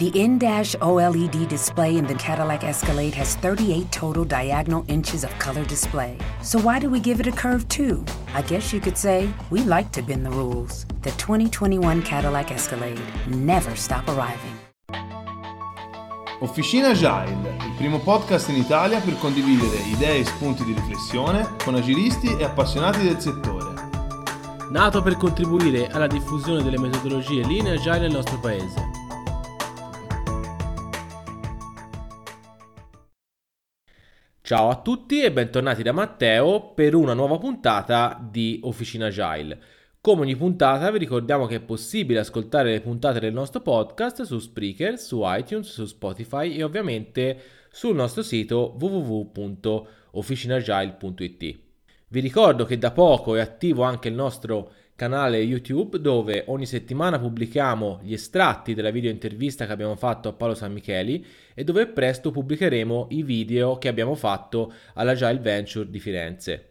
The in-dash OLED display in the Cadillac Escalade has 38 total diagonal inches of color display. So why do we give it a curve too? I guess you could say we like to bend the rules. The 2021 Cadillac Escalade. Never stop arriving. Officina Agile, il primo podcast in Italia per condividere idee e spunti di riflessione con agilisti e appassionati del settore. Nato per contribuire alla diffusione delle metodologie linee agile nel nostro paese. Ciao a tutti e bentornati da Matteo per una nuova puntata di Officina Agile. Come ogni puntata vi ricordiamo che è possibile ascoltare le puntate del nostro podcast su Spreaker, su iTunes, su Spotify e ovviamente sul nostro sito www.officinagile.it. Vi ricordo che da poco è attivo anche il nostro canale YouTube dove ogni settimana pubblichiamo gli estratti della video intervista che abbiamo fatto a Paolo San Micheli e dove presto pubblicheremo i video che abbiamo fatto all'Agile Venture di Firenze.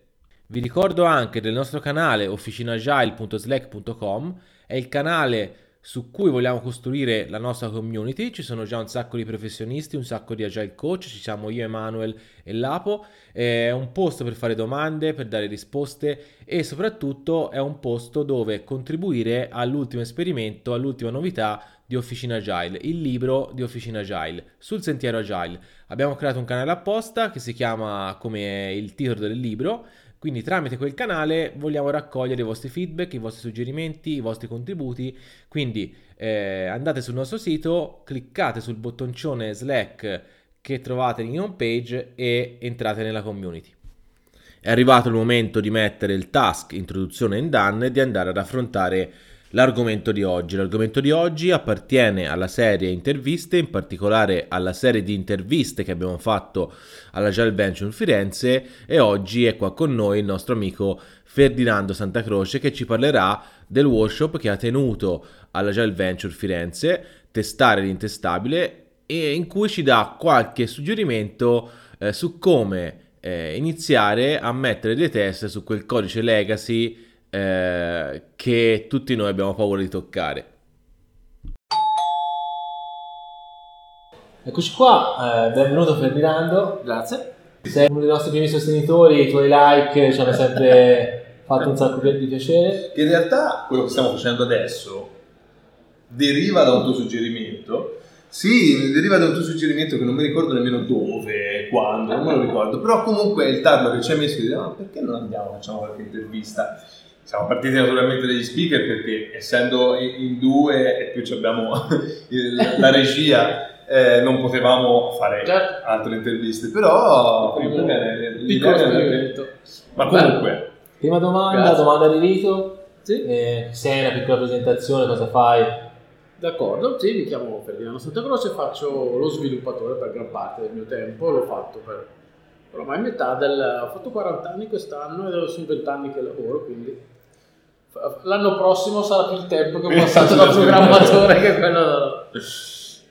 Vi ricordo anche del nostro canale officinagile.slack.com, è il canale su cui vogliamo costruire la nostra community. Ci sono già un sacco di professionisti, un sacco di agile coach, ci siamo io, Emanuel e Lapo. È un posto per fare domande, per dare risposte e soprattutto è un posto dove contribuire all'ultimo esperimento, all'ultima novità di Officina Agile, il libro di Officina Agile, sul sentiero Agile. Abbiamo creato un canale apposta che si chiama come il titolo del libro quindi tramite quel canale vogliamo raccogliere i vostri feedback, i vostri suggerimenti, i vostri contributi. Quindi eh, andate sul nostro sito, cliccate sul bottoncione Slack che trovate in home page e entrate nella community. È arrivato il momento di mettere il task introduzione in done e di andare ad affrontare l'argomento di oggi. L'argomento di oggi appartiene alla serie interviste, in particolare alla serie di interviste che abbiamo fatto alla Gel Venture Firenze e oggi è qua con noi il nostro amico Ferdinando Santa Croce che ci parlerà del workshop che ha tenuto alla Gel Venture Firenze, testare l'intestabile e in cui ci dà qualche suggerimento eh, su come eh, iniziare a mettere dei test su quel codice legacy eh, che tutti noi abbiamo paura di toccare. Eccoci qua, eh, benvenuto Ferdinando. Grazie. Sei uno dei nostri primi sostenitori, i tuoi like ci hanno sempre fatto un sacco di piacere. In realtà quello che stiamo facendo adesso deriva da un tuo suggerimento. Sì, deriva da un tuo suggerimento che non mi ricordo nemmeno dove, quando, non me lo ricordo. Però comunque il tarlo che ci ha messo di dire, ma perché non andiamo, facciamo qualche intervista? Siamo partiti naturalmente dagli speaker perché essendo in due e più abbiamo la regia eh, non potevamo fare Certo. altre interviste, però Piccolo era- esperimento. Ma comunque, Prima domanda, Grazie. domanda di rito. Sì. Eh, sei una piccola presentazione, cosa fai? D'accordo, sì, mi chiamo Ferdinando Santa Croce, faccio lo sviluppatore per gran parte del mio tempo, l'ho fatto per ormai metà del... ho fatto 40 anni quest'anno e sono 20 anni che lavoro, quindi l'anno prossimo sarà più il tempo che ho passato da programmatore che quello.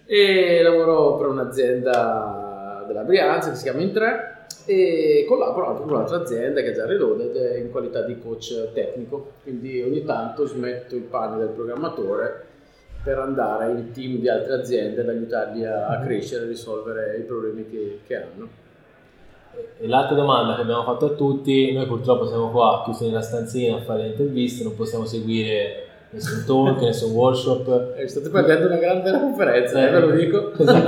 E lavoro per un'azienda della Brianza che si chiama In3 e collaboro anche con un'altra azienda che è già Reloaded in qualità di coach tecnico, quindi ogni tanto smetto i panni del programmatore per andare in team di altre aziende ad aiutarli a, a crescere e risolvere i problemi che, che hanno. E l'altra domanda che abbiamo fatto a tutti, noi purtroppo siamo qua chiusi nella stanzina a fare le interviste, non possiamo seguire nessun talk, nessun workshop. Eh, state perdendo una grande conferenza, eh, ve lo dico. Così.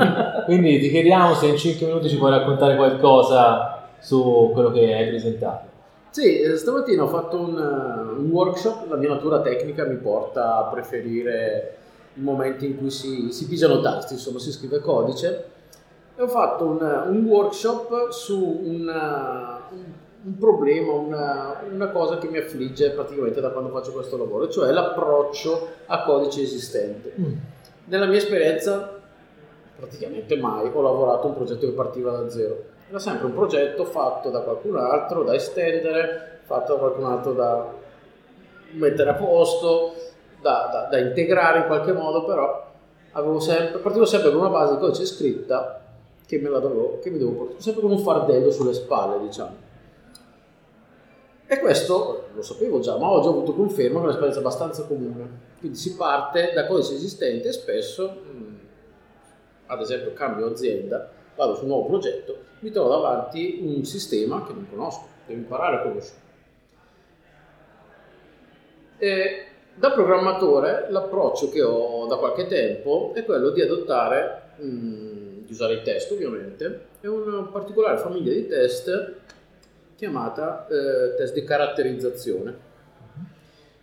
Quindi ti chiediamo se in 5 minuti ci puoi raccontare qualcosa su quello che hai presentato. Sì, eh, stamattina ho fatto un, eh, un workshop, la mia natura tecnica mi porta a preferire i momenti in cui si, si pigiano tasti, insomma si scrive codice. E ho fatto un, un workshop su una- un, un problema, una, una cosa che mi affligge praticamente da quando faccio questo lavoro, cioè l'approccio a codice esistente. Nella mia esperienza praticamente mai ho lavorato un progetto che partiva da zero. Era sempre un progetto fatto da qualcun altro, da estendere, fatto da qualcun altro da mettere a posto, da, da- da integrare in qualche modo, però avevo sempre, partivo sempre con una base di codice scritta che, me la dovevo, che mi dovevo portare, sempre con un fardello sulle spalle, diciamo. E questo lo sapevo già, ma ho già avuto conferma che è un'esperienza abbastanza comune. Quindi si parte da codice esistente e spesso mm, ad esempio cambio azienda, vado su un nuovo progetto, mi trovo davanti un sistema che non conosco, devo imparare a conoscere. E da programmatore l'approccio che ho da qualche tempo è quello di adottare, mh, di usare i test ovviamente, è una particolare famiglia di test chiamata eh, test di caratterizzazione.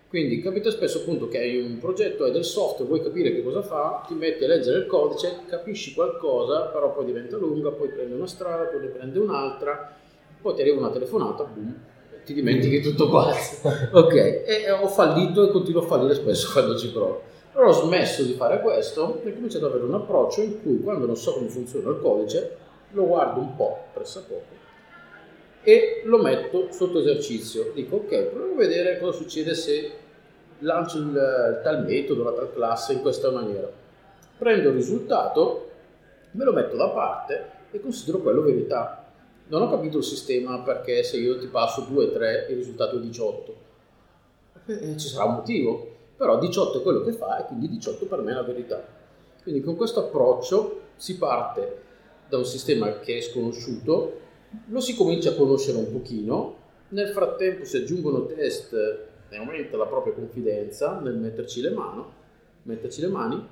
Quindi capita spesso appunto che hai un progetto, hai del software, vuoi capire che cosa fa, ti metti a leggere il codice, capisci qualcosa, però poi diventa lunga, poi prende una strada, poi ne prende un'altra, poi ti arriva una telefonata, boom, ti dimentichi tutto qua. ok, e ho fallito e continuo a fallire spesso quando ci provo. Però ho smesso di fare questo e ho cominciato ad avere un approccio in cui quando non so come funziona il codice, lo guardo un po', pressappoco, e lo metto sotto esercizio. Dico ok, proviamo a vedere cosa succede se lancio il tal metodo, la tal classe in questa maniera. Prendo il risultato, me lo metto da parte e considero quello verità. Non ho capito il sistema perché se io ti passo 2 3 il risultato è 18. Eh, ci sarà un motivo, però 18 è quello che fa e quindi 18 per me è la verità. Quindi con questo approccio si parte da un sistema che è sconosciuto, lo si comincia a conoscere un pochino, nel frattempo si aggiungono test e aumenta la propria confidenza nel metterci le, mano, metterci le mani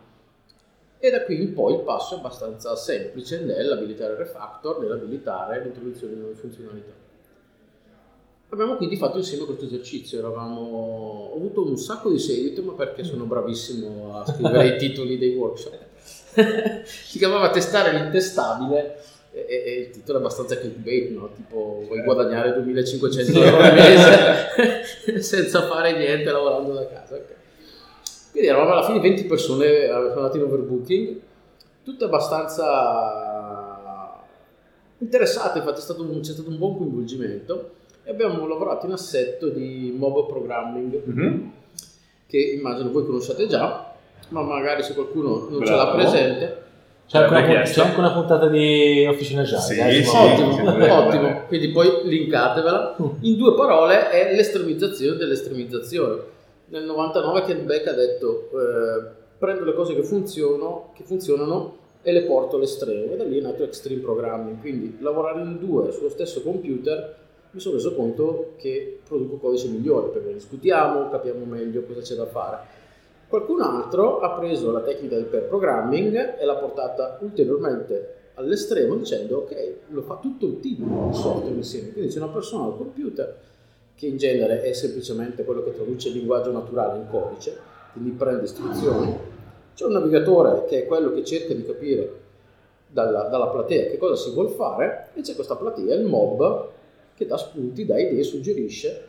e da qui in poi il passo è abbastanza semplice nell'abilitare il refactor, nell'abilitare l'introduzione di nuove funzionalità. Abbiamo quindi fatto insieme questo esercizio, Eravamo, ho avuto un sacco di seguito, ma perché sono bravissimo a scrivere i titoli dei workshop. si chiamava Testare l'intestabile e, e, il titolo è abbastanza clickbait, no? tipo vuoi guadagnare 2500 euro al mese senza fare niente lavorando da casa. Okay. Quindi eravamo alla fine 20 persone, sono andate in overbooking, tutte abbastanza interessate, infatti stato un, c'è stato un buon coinvolgimento e abbiamo lavorato in assetto di mob programming mm-hmm. che immagino voi conosciate già, ma magari se qualcuno non Bravo. ce l'ha presente c'è anche, una, c'è anche, una, puntata di Officina Agile. Sì, eh, sì, ottimo, sì, ottimo. Quindi poi linkatevela. Mm. In due parole è l'estremizzazione dell'estremizzazione. Nel 99 Ken Beck ha detto eh, prendo le cose che funzionano, che funzionano e le porto all'estremo. E da lì è nato Extreme Programming. Quindi lavorare in due sullo stesso computer mi sono reso conto che produco codice migliore perché discutiamo, capiamo meglio cosa c'è da fare Qualcun altro ha preso la tecnica del pair programming e l'ha portata ulteriormente all'estremo dicendo ok, lo fa tutto il team il software insieme. Quindi c'è una persona al computer che in genere è semplicemente quello che traduce il linguaggio naturale in codice, quindi prende istruzioni. C'è un navigatore che è quello che cerca di capire dalla, dalla platea che cosa si vuole fare e c'è questa platea, il mob, che dà spunti, dà idee, suggerisce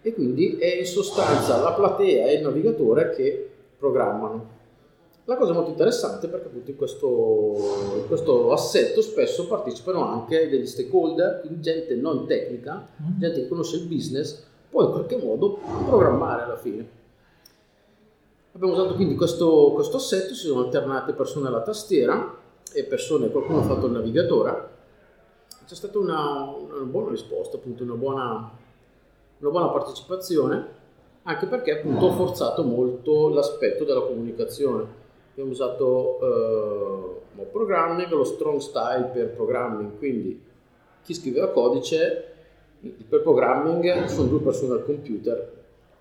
e quindi è in sostanza la platea e il navigatore che programmano. La cosa molto interessante perché appunto in questo, in questo assetto spesso partecipano anche degli stakeholder, quindi gente non tecnica, mm-hmm. gente che conosce il business, può in qualche modo programmare alla fine. Abbiamo usato quindi questo, questo assetto, si sono alternate persone alla tastiera e persone, qualcuno ha fatto il navigatore. C'è stata una, una buona risposta, appunto una buona una buona partecipazione, anche perché appunto ho forzato molto l'aspetto della comunicazione. Abbiamo usato eh, programming, lo strong style per programming, quindi chi scriveva codice, per programming sono due persone al computer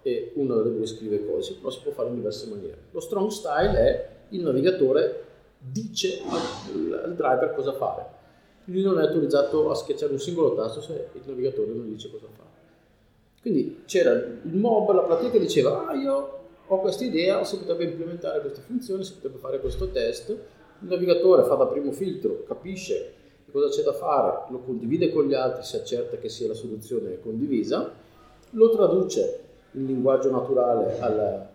e una delle due scrive codice, però si può fare in diverse maniere. Lo strong style è il navigatore dice al, al driver cosa fare. Lui non è autorizzato a schiacciare un singolo tasto se il navigatore non dice cosa fare. Quindi c'era il mob, la platea che diceva, ah io ho questa idea, si potrebbe implementare questa funzione, si potrebbe fare questo test, il navigatore fa da primo filtro, capisce cosa c'è da fare, lo condivide con gli altri, si accerta che sia la soluzione condivisa, lo traduce in linguaggio naturale al,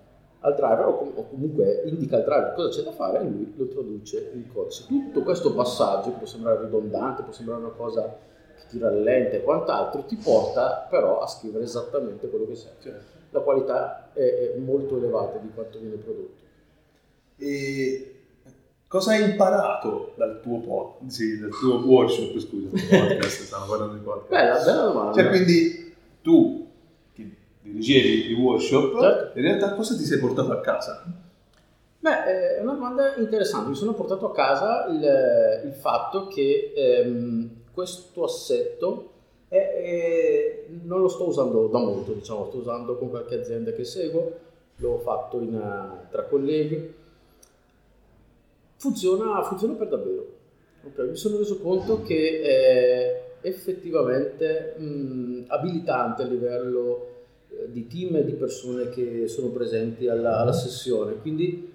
al driver o, com- o, comunque indica al driver cosa c'è da fare e lui lo traduce in codice. Tutto questo passaggio può sembrare ridondante, può sembrare una cosa ti rallenta e quant'altro, ti porta però a scrivere esattamente quello che serve. Cioè, la qualità è, è, molto elevata di quanto viene prodotto. E cosa hai imparato dal tuo, pod, sì, dal tuo workshop, scusa, podcast, stavo parlando di podcast. Bella, bella domanda. Cioè, quindi tu che dirigevi i workshop, certo. in realtà cosa ti sei portato a casa? Beh, è una domanda interessante. Mi sono portato a casa il, il fatto che ehm, questo assetto è, è, non lo sto usando da molto, diciamo, sto usando con qualche azienda che seguo, l'ho fatto in, tra colleghi. Funziona, funziona per davvero. Okay, mi sono reso conto che è effettivamente mh, abilitante a livello eh, di team e di persone che sono presenti alla, alla sessione. Quindi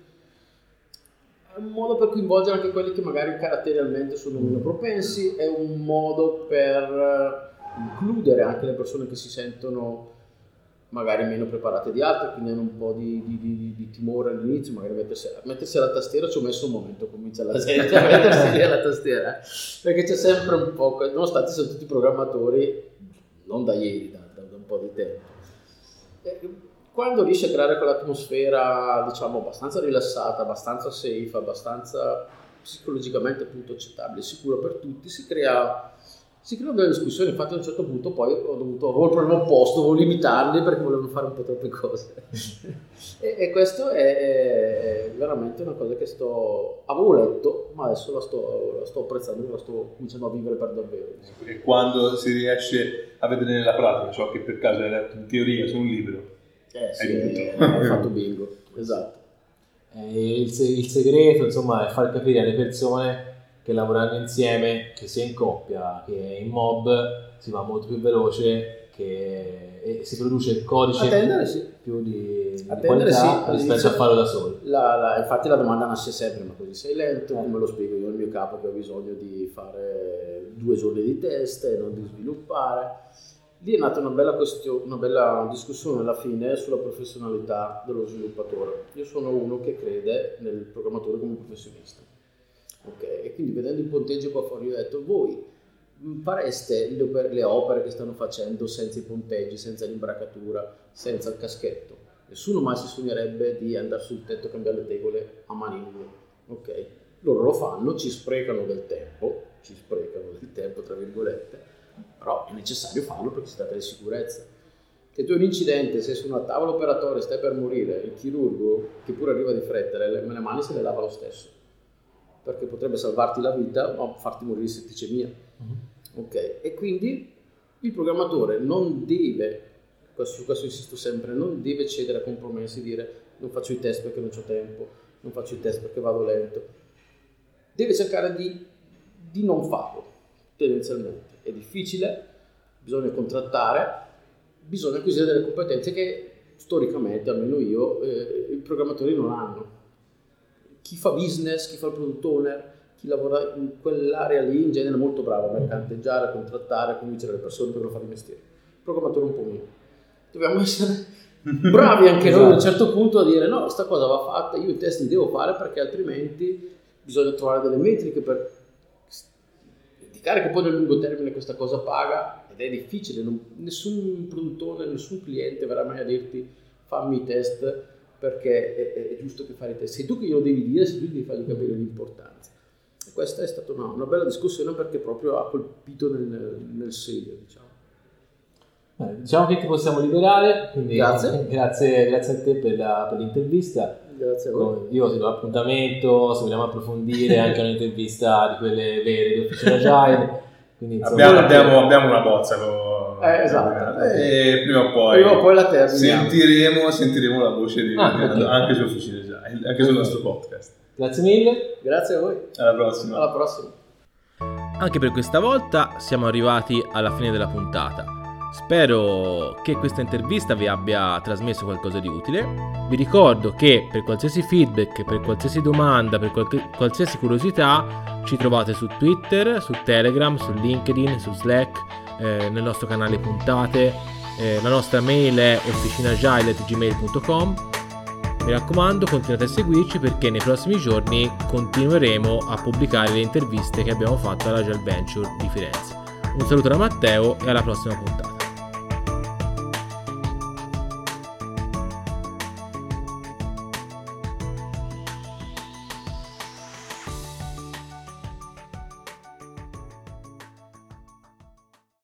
è un modo per coinvolgere anche quelli che magari caratterialmente sono meno propensi, è un modo per eh, includere anche le persone che si sentono magari meno preparate di altre, quindi hanno un po' di, di, di, di timore all'inizio, magari mettersi, mettersi, alla tastiera ci ho messo un momento, comincia la gente a mettersi alla tastiera, perché c'è sempre un po', nonostante siano tutti programmatori, non da ieri, da, da, da un po' di tempo. E, quando riesci a creare quell'atmosfera, diciamo, abbastanza rilassata, abbastanza safe, abbastanza psicologicamente appunto accettabile, sicuro per tutti, si crea si creano delle discussioni, infatti a un certo punto poi ho dovuto, avevo il problema opposto, volevo limitarli perché volevano fare un po' troppe cose. e, e, questo è, è, veramente una cosa che sto, avevo letto, ma adesso la sto, la sto apprezzando, la sto cominciando a vivere per davvero. E quando si riesce a vedere nella pratica ciò che per caso hai letto in teoria su un libro, eh, sì, hai, hai fatto bingo, esatto. Eh, il, il segreto insomma è far capire alle persone che lavorando insieme, che sia in coppia, che in mob, si va molto più veloce che, e si produce il codice Attendere, sì. più di, di qualità sì, rispetto a farlo da soli. La, la, infatti la domanda nasce sempre, ma così sei lento, eh. come lo spiego io al mio capo che ho bisogno di fare due giorni di test e non di sviluppare. Lì è nata una bella, question, una bella discussione alla fine sulla professionalità dello sviluppatore. Io sono uno che crede nel programmatore come professionista Okay? E quindi vedendo il ponteggio qua fuori ho detto, voi fareste le le opere che stanno facendo senza i ponteggi, senza l'imbracatura, senza il caschetto? Nessuno mai si sognerebbe di andare sul tetto a cambiare le tegole a manino. Ok? Loro lo fanno, ci sprecano del tempo, ci sprecano del tempo tra virgolette, però è necessario farlo perché si tratta di sicurezza. Se tu hai un incidente, sei su una tavola operatoria, stai per morire, il chirurgo, che pure arriva di fretta, le, le mani se le lava lo stesso perché potrebbe salvarti la vita ma farti morire di setticemia. Uh-huh. Ok, e quindi il programmatore non deve, su questo insisto sempre, non deve cedere a compromessi, dire non faccio i test perché non ho tempo, non faccio i test perché vado lento. Deve cercare di, di non farlo, tendenzialmente. È difficile, bisogna contrattare, bisogna acquisire delle competenze che storicamente, almeno io, eh, i programmatori non hanno chi fa business, chi fa il product owner, chi lavora in quell'area lì in genere è molto bravo a mercanteggiare, a contrattare, a convincere le persone per fare il mestiere. Programmatore un po' meno. Dobbiamo essere bravi anche esatto. noi a un certo punto a dire no, questa cosa va fatta, io i test li devo fare perché altrimenti bisogna trovare delle metriche per indicare che poi nel lungo termine questa cosa paga ed è difficile, non, nessun produttore, nessun cliente verrà mai a dirti fammi i test perché è, è, giusto che fare i test. Sei tu che glielo devi dire, sei tu che devi fargli capire l'importanza. E questa è stata una, una bella discussione perché proprio ha colpito nel, nel serio, diciamo. Eh, diciamo che ti possiamo liberare, quindi grazie, grazie, grazie a te per, la, per l'intervista. Grazie a voi. Io ti do l'appuntamento, se vogliamo approfondire anche un'intervista di quelle vere di Officina Agile. Quindi, insomma, abbiamo, abbiamo, abbiamo, una bozza con eh, esatto. E prima o poi, prima o poi la sentiremo, sentiremo, la voce di ah, okay. anche su Officine Agile, anche sul nostro podcast. Grazie mille. Grazie a voi. Alla prossima. Alla prossima. Anche per questa volta siamo arrivati alla fine della puntata. Spero che questa intervista vi abbia trasmesso qualcosa di utile. Vi ricordo che per qualsiasi feedback, per qualsiasi domanda, per qualche, qualsiasi curiosità, ci trovate su Twitter, su Telegram, su LinkedIn, su Slack eh, nel nostro canale puntate. Eh, la nostra mail è officinagile.gmail.com mi raccomando continuate a seguirci perché nei prossimi giorni continueremo a pubblicare le interviste che abbiamo fatto alla Gel Venture di Firenze. Un saluto da Matteo e alla prossima puntata.